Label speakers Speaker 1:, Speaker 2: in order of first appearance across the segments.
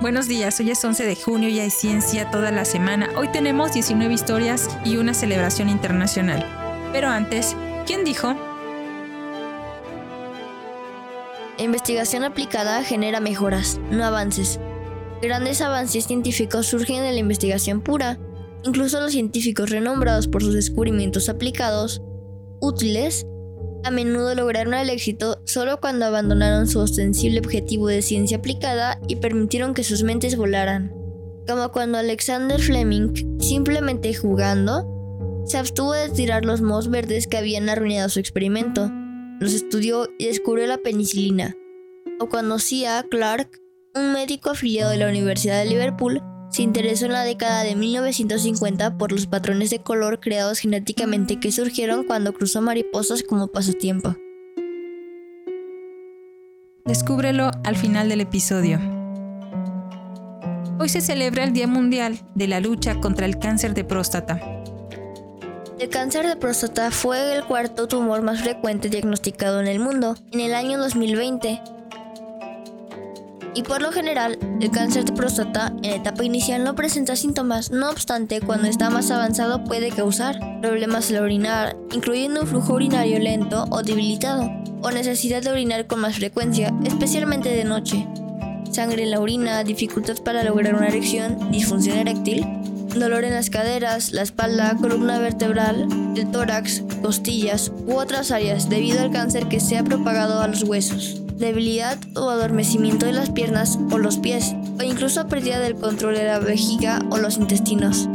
Speaker 1: Buenos días, hoy es 11 de junio y hay ciencia toda la semana. Hoy tenemos 19 historias y una celebración internacional. Pero antes, ¿quién dijo?
Speaker 2: investigación aplicada genera mejoras, no avances. Grandes avances científicos surgen de la investigación pura. Incluso los científicos renombrados por sus descubrimientos aplicados, útiles, a menudo lograron el éxito solo cuando abandonaron su ostensible objetivo de ciencia aplicada y permitieron que sus mentes volaran. Como cuando Alexander Fleming, simplemente jugando, se abstuvo de tirar los mohos verdes que habían arruinado su experimento. Los estudió y descubrió la penicilina. O cuando Cia Clark, un médico afiliado de la Universidad de Liverpool, se interesó en la década de 1950 por los patrones de color creados genéticamente que surgieron cuando cruzó mariposas como pasatiempo.
Speaker 1: Descúbrelo al final del episodio. Hoy se celebra el Día Mundial de la lucha contra el cáncer de próstata.
Speaker 2: El cáncer de próstata fue el cuarto tumor más frecuente diagnosticado en el mundo en el año 2020 y por lo general, el cáncer de próstata en etapa inicial no presenta síntomas, no obstante, cuando está más avanzado puede causar problemas al orinar, incluyendo un flujo urinario lento o debilitado, o necesidad de orinar con más frecuencia, especialmente de noche. Sangre en la orina, dificultad para lograr una erección, disfunción eréctil, dolor en las caderas, la espalda, columna vertebral, el tórax, costillas u otras áreas debido al cáncer que se ha propagado a los huesos debilidad o adormecimiento de las piernas o los pies, o incluso pérdida del control de la vejiga o los intestinos.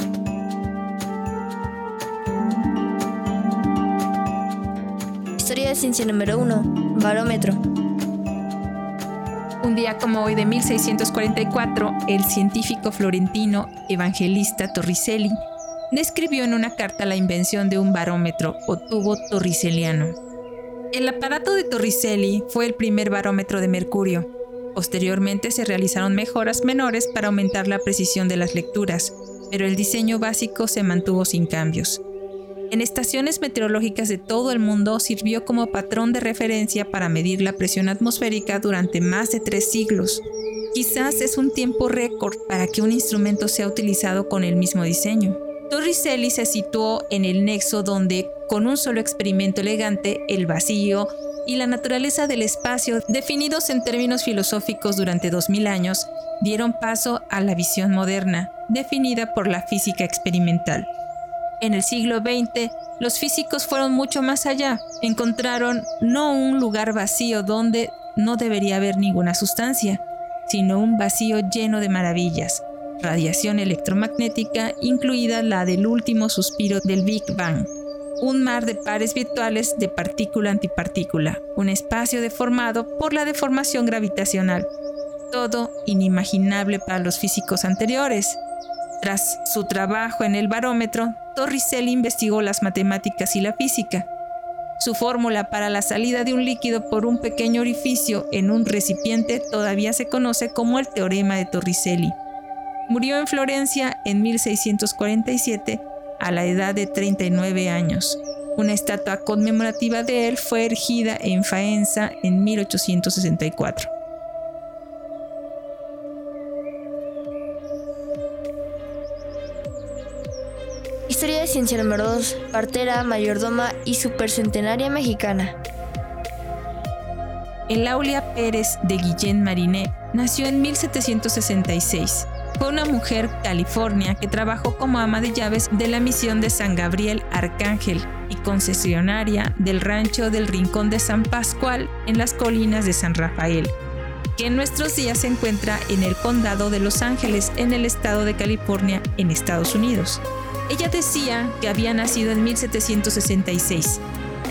Speaker 2: Historia de ciencia número 1. Barómetro.
Speaker 1: Un día como hoy de 1644, el científico florentino Evangelista Torricelli describió en una carta la invención de un barómetro o tubo torriceliano. El aparato de Torricelli fue el primer barómetro de mercurio. Posteriormente se realizaron mejoras menores para aumentar la precisión de las lecturas, pero el diseño básico se mantuvo sin cambios. En estaciones meteorológicas de todo el mundo sirvió como patrón de referencia para medir la presión atmosférica durante más de tres siglos. Quizás es un tiempo récord para que un instrumento sea utilizado con el mismo diseño. Torricelli se situó en el nexo donde, con un solo experimento elegante, el vacío y la naturaleza del espacio, definidos en términos filosóficos durante 2000 años, dieron paso a la visión moderna, definida por la física experimental. En el siglo XX, los físicos fueron mucho más allá. Encontraron no un lugar vacío donde no debería haber ninguna sustancia, sino un vacío lleno de maravillas, radiación electromagnética, incluida la del último suspiro del Big Bang, un mar de pares virtuales de partícula-antipartícula, un espacio deformado por la deformación gravitacional, todo inimaginable para los físicos anteriores. Tras su trabajo en el barómetro, Torricelli investigó las matemáticas y la física. Su fórmula para la salida de un líquido por un pequeño orificio en un recipiente todavía se conoce como el teorema de Torricelli. Murió en Florencia en 1647 a la edad de 39 años. Una estatua conmemorativa de él fue erigida en Faenza en 1864.
Speaker 2: Historia de ciencia número 2, partera, mayordoma y supercentenaria mexicana.
Speaker 1: Elaulia Pérez de Guillén Mariné nació en 1766 fue una mujer california que trabajó como ama de llaves de la misión de San Gabriel Arcángel y concesionaria del rancho del Rincón de San Pascual en las colinas de San Rafael, que en nuestros días se encuentra en el condado de Los Ángeles en el estado de California en Estados Unidos. Ella decía que había nacido en 1766,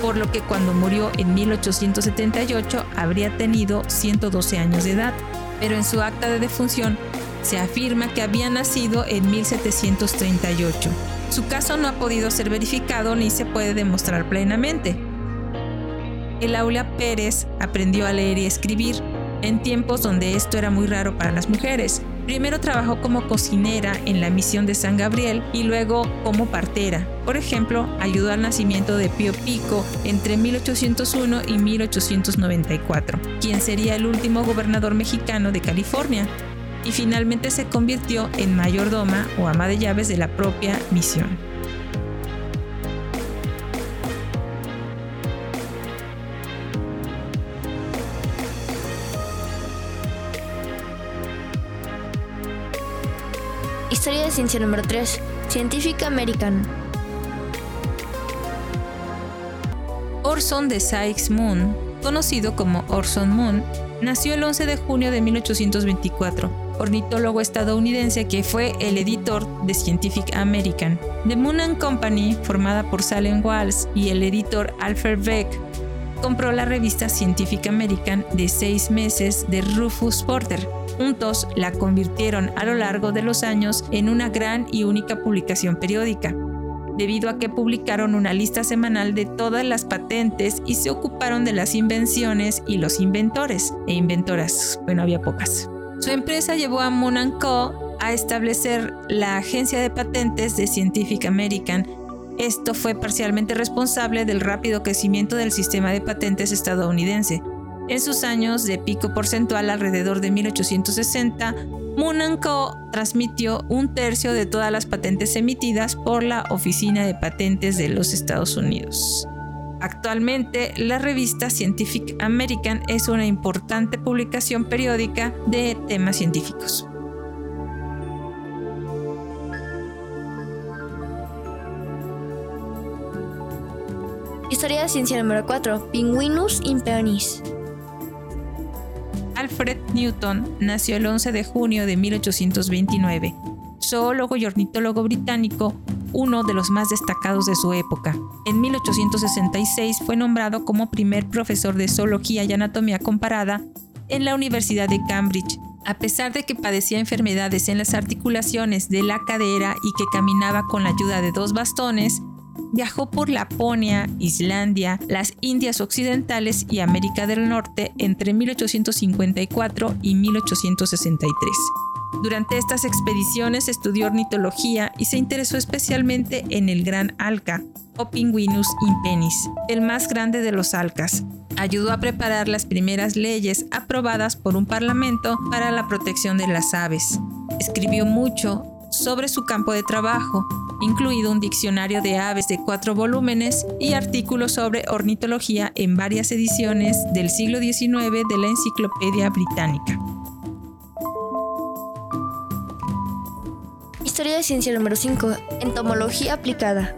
Speaker 1: por lo que cuando murió en 1878 habría tenido 112 años de edad, pero en su acta de defunción se afirma que había nacido en 1738. Su caso no ha podido ser verificado ni se puede demostrar plenamente. El Aula Pérez aprendió a leer y escribir en tiempos donde esto era muy raro para las mujeres. Primero trabajó como cocinera en la misión de San Gabriel y luego como partera. Por ejemplo, ayudó al nacimiento de Pío Pico entre 1801 y 1894, quien sería el último gobernador mexicano de California. Y finalmente se convirtió en mayordoma o ama de llaves de la propia misión.
Speaker 2: Historia de ciencia número 3. Científica americana.
Speaker 1: Orson de Sykes Moon, conocido como Orson Moon, nació el 11 de junio de 1824, ornitólogo estadounidense que fue el editor de Scientific American. The Moon and Company, formada por Salem Walls y el editor Alfred Beck, compró la revista Scientific American de seis meses de Rufus Porter. Juntos la convirtieron a lo largo de los años en una gran y única publicación periódica debido a que publicaron una lista semanal de todas las patentes y se ocuparon de las invenciones y los inventores e inventoras. Bueno, había pocas. Su empresa llevó a Moon Co. a establecer la agencia de patentes de Scientific American. Esto fue parcialmente responsable del rápido crecimiento del sistema de patentes estadounidense. En sus años de pico porcentual alrededor de 1860, Moon Co. transmitió un tercio de todas las patentes emitidas por la Oficina de Patentes de los Estados Unidos. Actualmente, la revista Scientific American es una importante publicación periódica de temas científicos.
Speaker 2: Historia de ciencia número 4. Pinguinus impernis.
Speaker 1: Alfred Newton nació el 11 de junio de 1829, zoólogo y ornitólogo británico, uno de los más destacados de su época. En 1866 fue nombrado como primer profesor de zoología y anatomía comparada en la Universidad de Cambridge. A pesar de que padecía enfermedades en las articulaciones de la cadera y que caminaba con la ayuda de dos bastones, Viajó por Laponia, Islandia, las Indias Occidentales y América del Norte entre 1854 y 1863. Durante estas expediciones estudió ornitología y se interesó especialmente en el gran alca, o Pinguinus impenis, el más grande de los alcas. Ayudó a preparar las primeras leyes aprobadas por un parlamento para la protección de las aves. Escribió mucho sobre su campo de trabajo, incluido un diccionario de aves de cuatro volúmenes y artículos sobre ornitología en varias ediciones del siglo XIX de la Enciclopedia Británica.
Speaker 2: Historia de ciencia número 5. Entomología aplicada.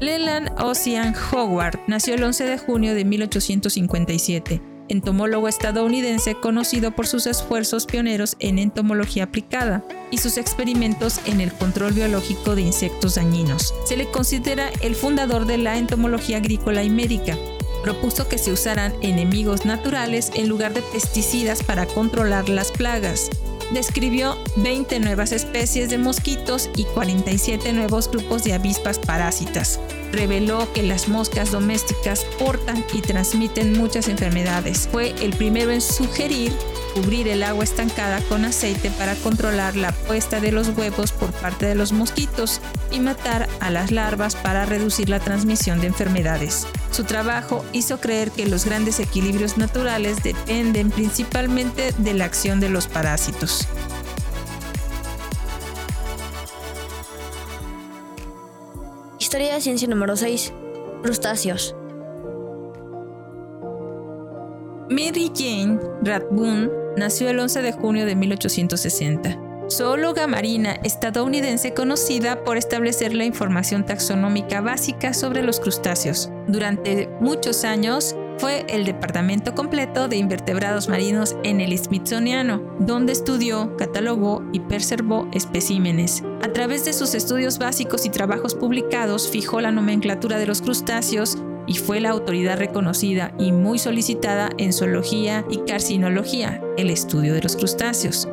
Speaker 1: Leland Ocean Howard nació el 11 de junio de 1857 entomólogo estadounidense conocido por sus esfuerzos pioneros en entomología aplicada y sus experimentos en el control biológico de insectos dañinos. Se le considera el fundador de la entomología agrícola y médica. Propuso que se usaran enemigos naturales en lugar de pesticidas para controlar las plagas describió 20 nuevas especies de mosquitos y 47 nuevos grupos de avispas parásitas reveló que las moscas domésticas portan y transmiten muchas enfermedades. Fue el primero en sugerir cubrir el agua estancada con aceite para controlar la puesta de los huevos por parte de los mosquitos y matar a las larvas para reducir la transmisión de enfermedades. Su trabajo hizo creer que los grandes equilibrios naturales dependen principalmente de la acción de los parásitos.
Speaker 2: Historia de ciencia número 6. Crustáceos.
Speaker 1: Mary Jane Rathbone nació el 11 de junio de 1860. Zoóloga marina estadounidense conocida por establecer la información taxonómica básica sobre los crustáceos. Durante muchos años fue el departamento completo de invertebrados marinos en el Smithsoniano, donde estudió, catalogó y preservó especímenes. A través de sus estudios básicos y trabajos publicados, fijó la nomenclatura de los crustáceos y fue la autoridad reconocida y muy solicitada en zoología y carcinología, el estudio de los crustáceos.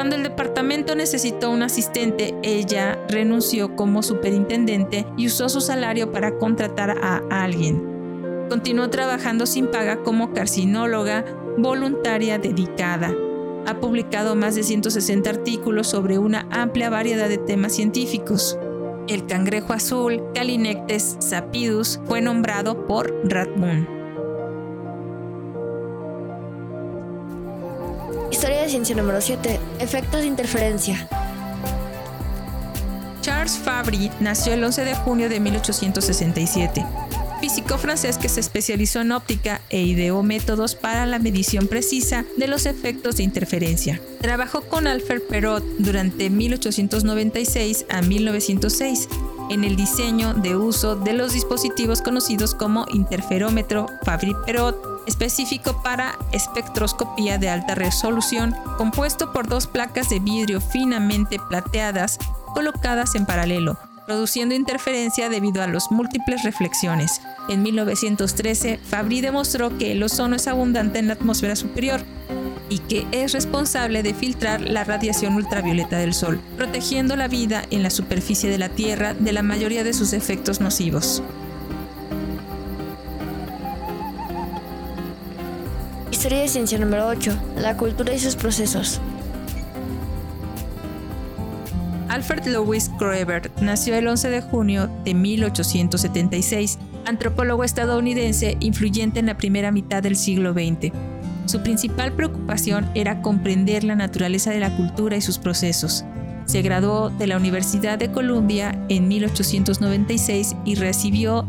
Speaker 1: Cuando el departamento necesitó un asistente, ella renunció como superintendente y usó su salario para contratar a alguien. Continuó trabajando sin paga como carcinóloga voluntaria dedicada. Ha publicado más de 160 artículos sobre una amplia variedad de temas científicos. El cangrejo azul, Calinectes sapidus, fue nombrado por Radmoon.
Speaker 2: Ciencia número 7. Efectos de interferencia.
Speaker 1: Charles Fabry nació el 11 de junio de 1867 físico francés que se especializó en óptica e ideó métodos para la medición precisa de los efectos de interferencia. Trabajó con Alfred Perot durante 1896 a 1906 en el diseño de uso de los dispositivos conocidos como interferómetro Fabry-Perot, específico para espectroscopía de alta resolución, compuesto por dos placas de vidrio finamente plateadas colocadas en paralelo produciendo interferencia debido a las múltiples reflexiones. En 1913, Fabry demostró que el ozono es abundante en la atmósfera superior y que es responsable de filtrar la radiación ultravioleta del Sol, protegiendo la vida en la superficie de la Tierra de la mayoría de sus efectos nocivos.
Speaker 2: Historia de ciencia número 8. La cultura y sus procesos.
Speaker 1: Alfred Louis Kroeber nació el 11 de junio de 1876, antropólogo estadounidense influyente en la primera mitad del siglo XX. Su principal preocupación era comprender la naturaleza de la cultura y sus procesos. Se graduó de la Universidad de Columbia en 1896 y recibió,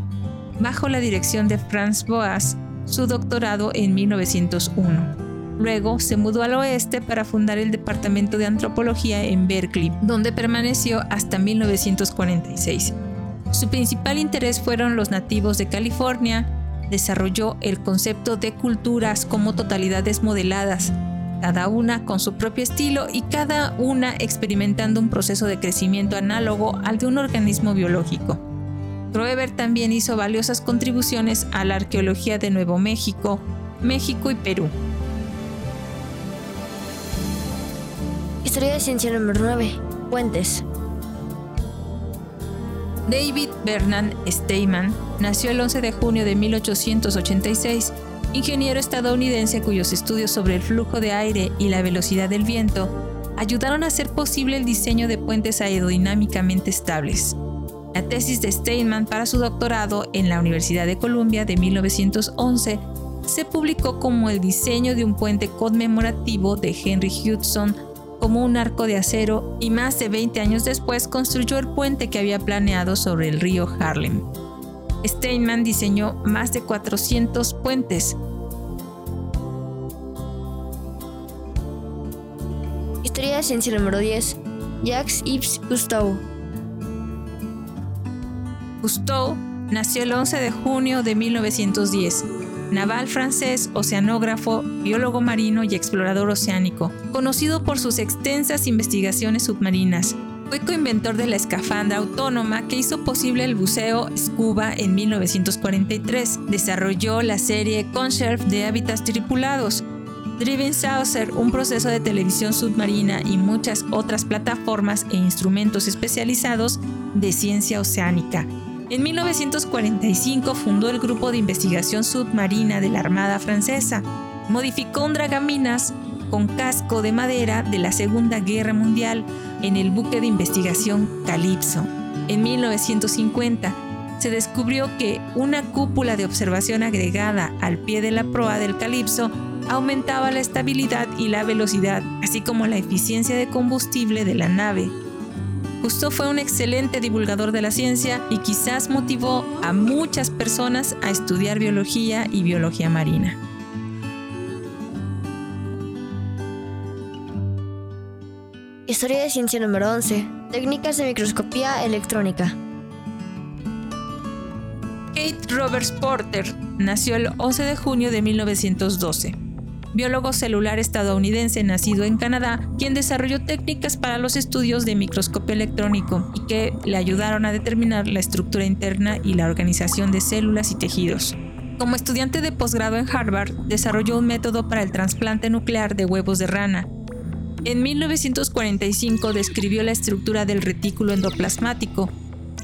Speaker 1: bajo la dirección de Franz Boas, su doctorado en 1901. Luego se mudó al oeste para fundar el Departamento de Antropología en Berkeley, donde permaneció hasta 1946. Su principal interés fueron los nativos de California. Desarrolló el concepto de culturas como totalidades modeladas, cada una con su propio estilo y cada una experimentando un proceso de crecimiento análogo al de un organismo biológico. Kroeber también hizo valiosas contribuciones a la arqueología de Nuevo México, México y Perú.
Speaker 2: Historia de ciencia número 9. Puentes.
Speaker 1: David Bernard Steinman nació el 11 de junio de 1886, ingeniero estadounidense cuyos estudios sobre el flujo de aire y la velocidad del viento ayudaron a hacer posible el diseño de puentes aerodinámicamente estables. La tesis de Steinman para su doctorado en la Universidad de Columbia de 1911 se publicó como el diseño de un puente conmemorativo de Henry Hudson como un arco de acero y más de 20 años después construyó el puente que había planeado sobre el río Harlem. Steinman diseñó más de 400 puentes.
Speaker 2: Historia de ciencia número 10. Jacques Yves Cousteau.
Speaker 1: Cousteau nació el 11 de junio de 1910 naval francés, oceanógrafo, biólogo marino y explorador oceánico, conocido por sus extensas investigaciones submarinas. Fue coinventor de la escafandra autónoma que hizo posible el buceo scuba en 1943. Desarrolló la serie Conserve de hábitats tripulados, Driven Saucer, un proceso de televisión submarina y muchas otras plataformas e instrumentos especializados de ciencia oceánica. En 1945 fundó el Grupo de Investigación Submarina de la Armada Francesa. Modificó un dragaminas con casco de madera de la Segunda Guerra Mundial en el buque de investigación Calypso. En 1950 se descubrió que una cúpula de observación agregada al pie de la proa del Calypso aumentaba la estabilidad y la velocidad, así como la eficiencia de combustible de la nave Cousteau fue un excelente divulgador de la ciencia y quizás motivó a muchas personas a estudiar biología y biología marina.
Speaker 2: Historia de ciencia número 11. Técnicas de microscopía electrónica.
Speaker 1: Kate Roberts Porter nació el 11 de junio de 1912 biólogo celular estadounidense nacido en Canadá, quien desarrolló técnicas para los estudios de microscopio electrónico y que le ayudaron a determinar la estructura interna y la organización de células y tejidos. Como estudiante de posgrado en Harvard, desarrolló un método para el trasplante nuclear de huevos de rana. En 1945 describió la estructura del retículo endoplasmático.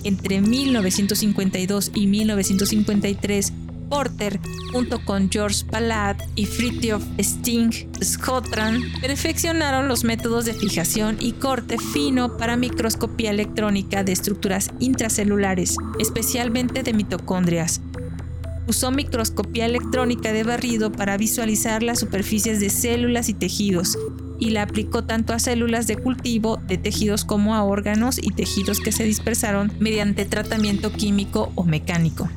Speaker 1: Entre 1952 y 1953 Porter, junto con George Palat y Fritjof Sting Schotran, perfeccionaron los métodos de fijación y corte fino para microscopía electrónica de estructuras intracelulares, especialmente de mitocondrias. Usó microscopía electrónica de barrido para visualizar las superficies de células y tejidos, y la aplicó tanto a células de cultivo de tejidos como a órganos y tejidos que se dispersaron mediante tratamiento químico o mecánico.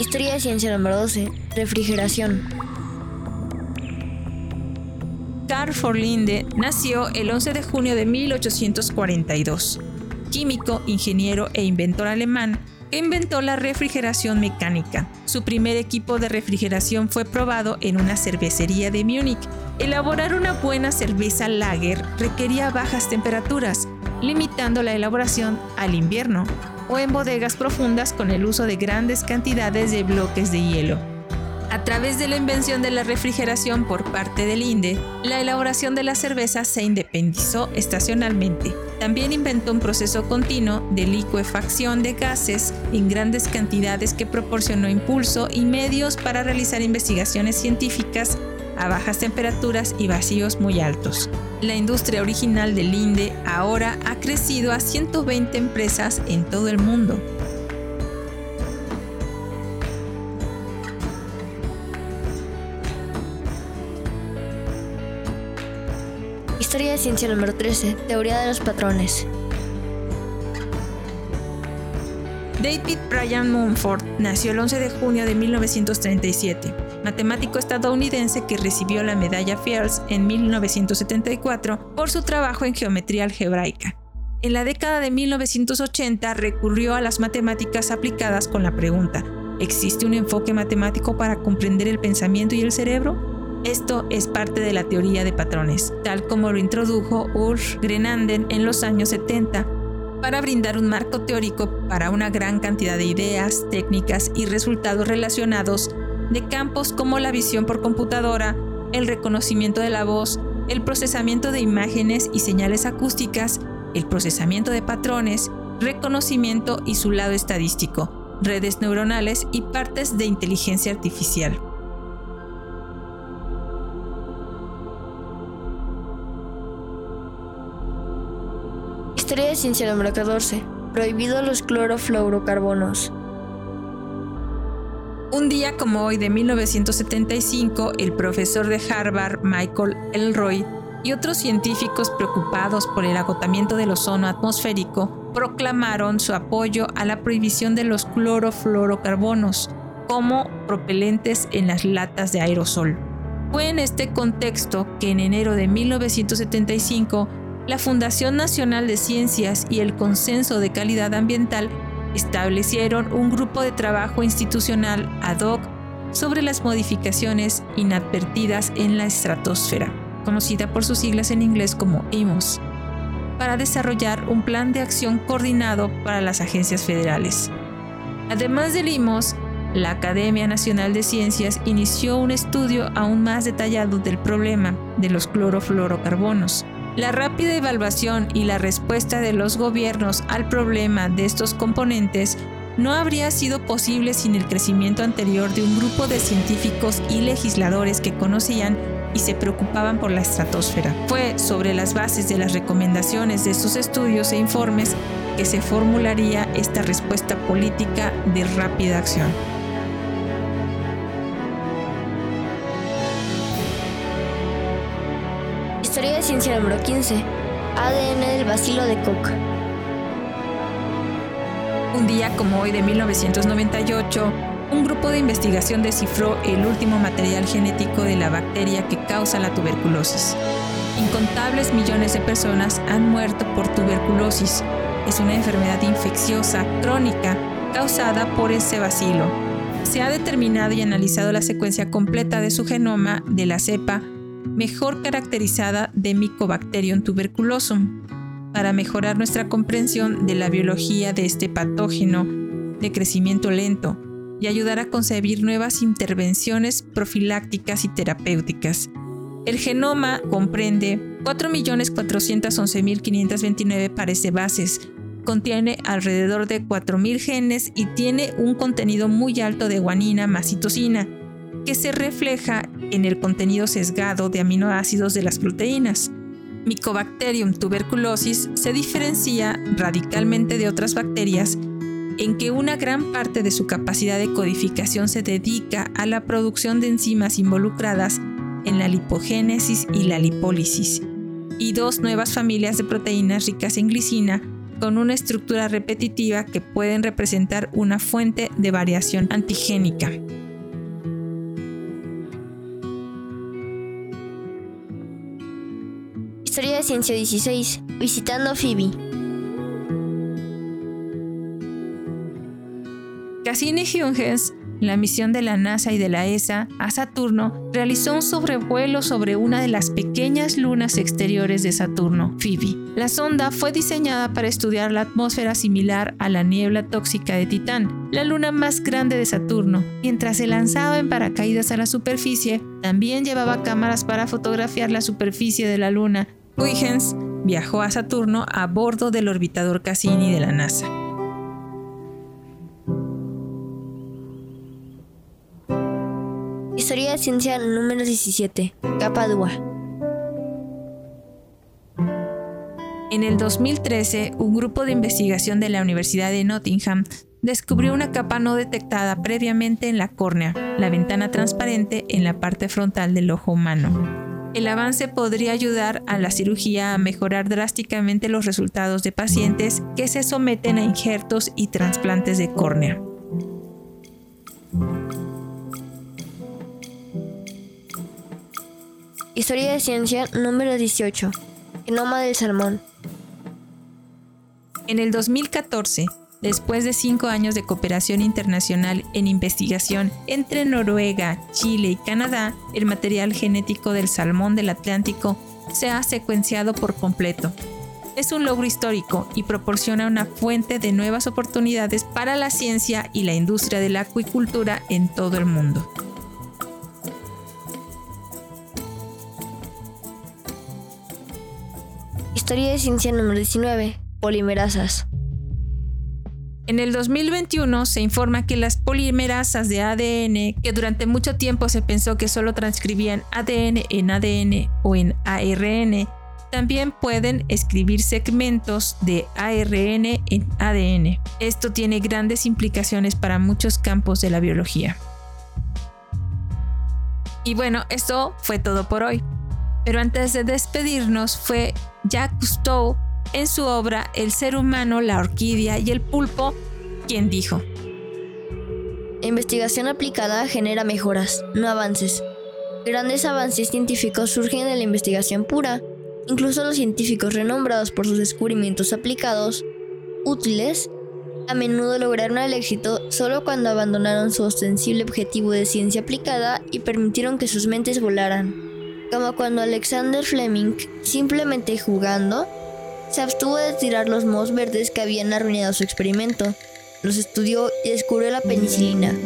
Speaker 2: Historia de ciencia número 12. Refrigeración.
Speaker 1: Carl Forlinde nació el 11 de junio de 1842. Químico, ingeniero e inventor alemán, que inventó la refrigeración mecánica. Su primer equipo de refrigeración fue probado en una cervecería de Múnich. Elaborar una buena cerveza lager requería bajas temperaturas, limitando la elaboración al invierno o en bodegas profundas con el uso de grandes cantidades de bloques de hielo. A través de la invención de la refrigeración por parte del INDE, la elaboración de la cerveza se independizó estacionalmente. También inventó un proceso continuo de licuefacción de gases en grandes cantidades que proporcionó impulso y medios para realizar investigaciones científicas a bajas temperaturas y vacíos muy altos. La industria original del INDE ahora ha crecido a 120 empresas en todo el mundo.
Speaker 2: Historia de ciencia número 13. Teoría de los patrones.
Speaker 1: David Bryan Mumford nació el 11 de junio de 1937, matemático estadounidense que recibió la medalla Fields en 1974 por su trabajo en geometría algebraica. En la década de 1980 recurrió a las matemáticas aplicadas con la pregunta, ¿existe un enfoque matemático para comprender el pensamiento y el cerebro? Esto es parte de la teoría de patrones, tal como lo introdujo Ulf Grenanden en los años 70 para brindar un marco teórico para una gran cantidad de ideas, técnicas y resultados relacionados de campos como la visión por computadora, el reconocimiento de la voz, el procesamiento de imágenes y señales acústicas, el procesamiento de patrones, reconocimiento y su lado estadístico, redes neuronales y partes de inteligencia artificial.
Speaker 2: Historia de ciencia número 14. Prohibido los clorofluorocarbonos.
Speaker 1: Un día como hoy de 1975, el profesor de Harvard Michael Elroy y otros científicos preocupados por el agotamiento del ozono atmosférico proclamaron su apoyo a la prohibición de los clorofluorocarbonos como propelentes en las latas de aerosol. Fue en este contexto que en enero de 1975 la Fundación Nacional de Ciencias y el Consenso de Calidad Ambiental establecieron un grupo de trabajo institucional ad hoc sobre las modificaciones inadvertidas en la estratosfera, conocida por sus siglas en inglés como IMOS, para desarrollar un plan de acción coordinado para las agencias federales. Además del IMOS, la Academia Nacional de Ciencias inició un estudio aún más detallado del problema de los clorofluorocarbonos, la rápida evaluación y la respuesta de los gobiernos al problema de estos componentes no habría sido posible sin el crecimiento anterior de un grupo de científicos y legisladores que conocían y se preocupaban por la estratosfera. Fue sobre las bases de las recomendaciones de estos estudios e informes que se formularía esta respuesta política de rápida acción.
Speaker 2: Ciencia número 15. ADN del bacilo de Koch.
Speaker 1: Un día como hoy de 1998, un grupo de investigación descifró el último material genético de la bacteria que causa la tuberculosis. Incontables millones de personas han muerto por tuberculosis. Es una enfermedad infecciosa crónica causada por ese bacilo. Se ha determinado y analizado la secuencia completa de su genoma de la cepa mejor caracterizada de Mycobacterium tuberculosum, para mejorar nuestra comprensión de la biología de este patógeno de crecimiento lento y ayudar a concebir nuevas intervenciones profilácticas y terapéuticas. El genoma comprende 4.411.529 pares de bases, contiene alrededor de 4.000 genes y tiene un contenido muy alto de guanina más citosina, que se refleja en el contenido sesgado de aminoácidos de las proteínas. Mycobacterium tuberculosis se diferencia radicalmente de otras bacterias en que una gran parte de su capacidad de codificación se dedica a la producción de enzimas involucradas en la lipogénesis y la lipólisis, y dos nuevas familias de proteínas ricas en glicina con una estructura repetitiva que pueden representar una fuente de variación antigénica.
Speaker 2: Historia de Ciencia 16. Visitando Phoebe.
Speaker 1: Cassini Huygens, la misión de la NASA y de la ESA a Saturno, realizó un sobrevuelo sobre una de las pequeñas lunas exteriores de Saturno, Phoebe. La sonda fue diseñada para estudiar la atmósfera similar a la niebla tóxica de Titán, la luna más grande de Saturno. Mientras se lanzaba en paracaídas a la superficie, también llevaba cámaras para fotografiar la superficie de la luna Huygens viajó a Saturno a bordo del orbitador Cassini de la NASA.
Speaker 2: Historia de ciencia número 17. Capadua.
Speaker 1: En el 2013, un grupo de investigación de la Universidad de Nottingham descubrió una capa no detectada previamente en la córnea, la ventana transparente en la parte frontal del ojo humano. El avance podría ayudar a la cirugía a mejorar drásticamente los resultados de pacientes que se someten a injertos y trasplantes de córnea.
Speaker 2: Historia de ciencia número 18. Genoma del salmón.
Speaker 1: En el 2014, después de cinco años de cooperación internacional en investigación entre Noruega, Chile y Canadá, el material genético del salmón del Atlántico se ha secuenciado por completo. Es un logro histórico y proporciona una fuente de nuevas oportunidades para la ciencia y la industria de la acuicultura en todo el mundo.
Speaker 2: Historia de ciencia número 19. Polimerasas.
Speaker 1: En el 2021 se informa que las polimerasas de ADN, que durante mucho tiempo se pensó que solo transcribían ADN en ADN o en ARN, también pueden escribir segmentos de ARN en ADN. Esto tiene grandes implicaciones para muchos campos de la biología. Y bueno, esto fue todo por hoy. Pero antes de despedirnos fue Jacques Cousteau en su obra El ser humano, la orquídea y el pulpo, quien dijo,
Speaker 2: Investigación aplicada genera mejoras, no avances. Grandes avances científicos surgen de la investigación pura. Incluso los científicos renombrados por sus descubrimientos aplicados, útiles, a menudo lograron el éxito solo cuando abandonaron su ostensible objetivo de ciencia aplicada y permitieron que sus mentes volaran. Como cuando Alexander Fleming, simplemente jugando, se abstuvo de tirar los mohos verdes que habían arruinado su experimento. Los estudió y descubrió la penicilina.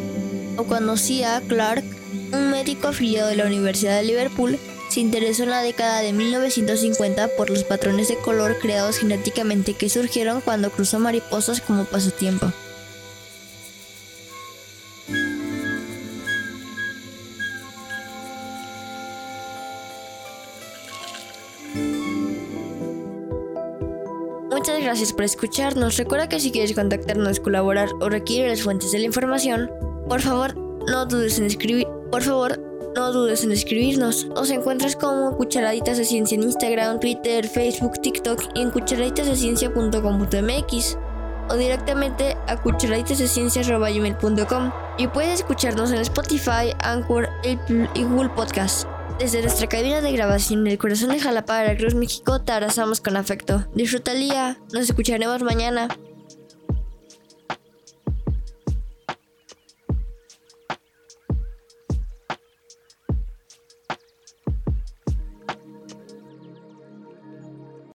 Speaker 2: O cuando Cia Clark, un médico afiliado de la Universidad de Liverpool, se interesó en la década de 1950 por los patrones de color creados genéticamente que surgieron cuando cruzó mariposas como pasatiempo. Muchas gracias por escucharnos. Recuerda que si quieres contactarnos, colaborar o requerir las fuentes de la información, por favor, no dudes en escribir. Por favor, no dudes en escribirnos. Nos encuentras como Cucharaditas de Ciencia en Instagram, Twitter, Facebook, TikTok y en cucharaditasdeciencia.com.mx o directamente a cucharaditasdeciencia.com y puedes escucharnos en Spotify, Anchor y Google Podcast. Desde nuestra cabina de grabación del corazón de Jalapa, Cruz, México, te abrazamos con afecto. Disfruta el día, nos escucharemos mañana.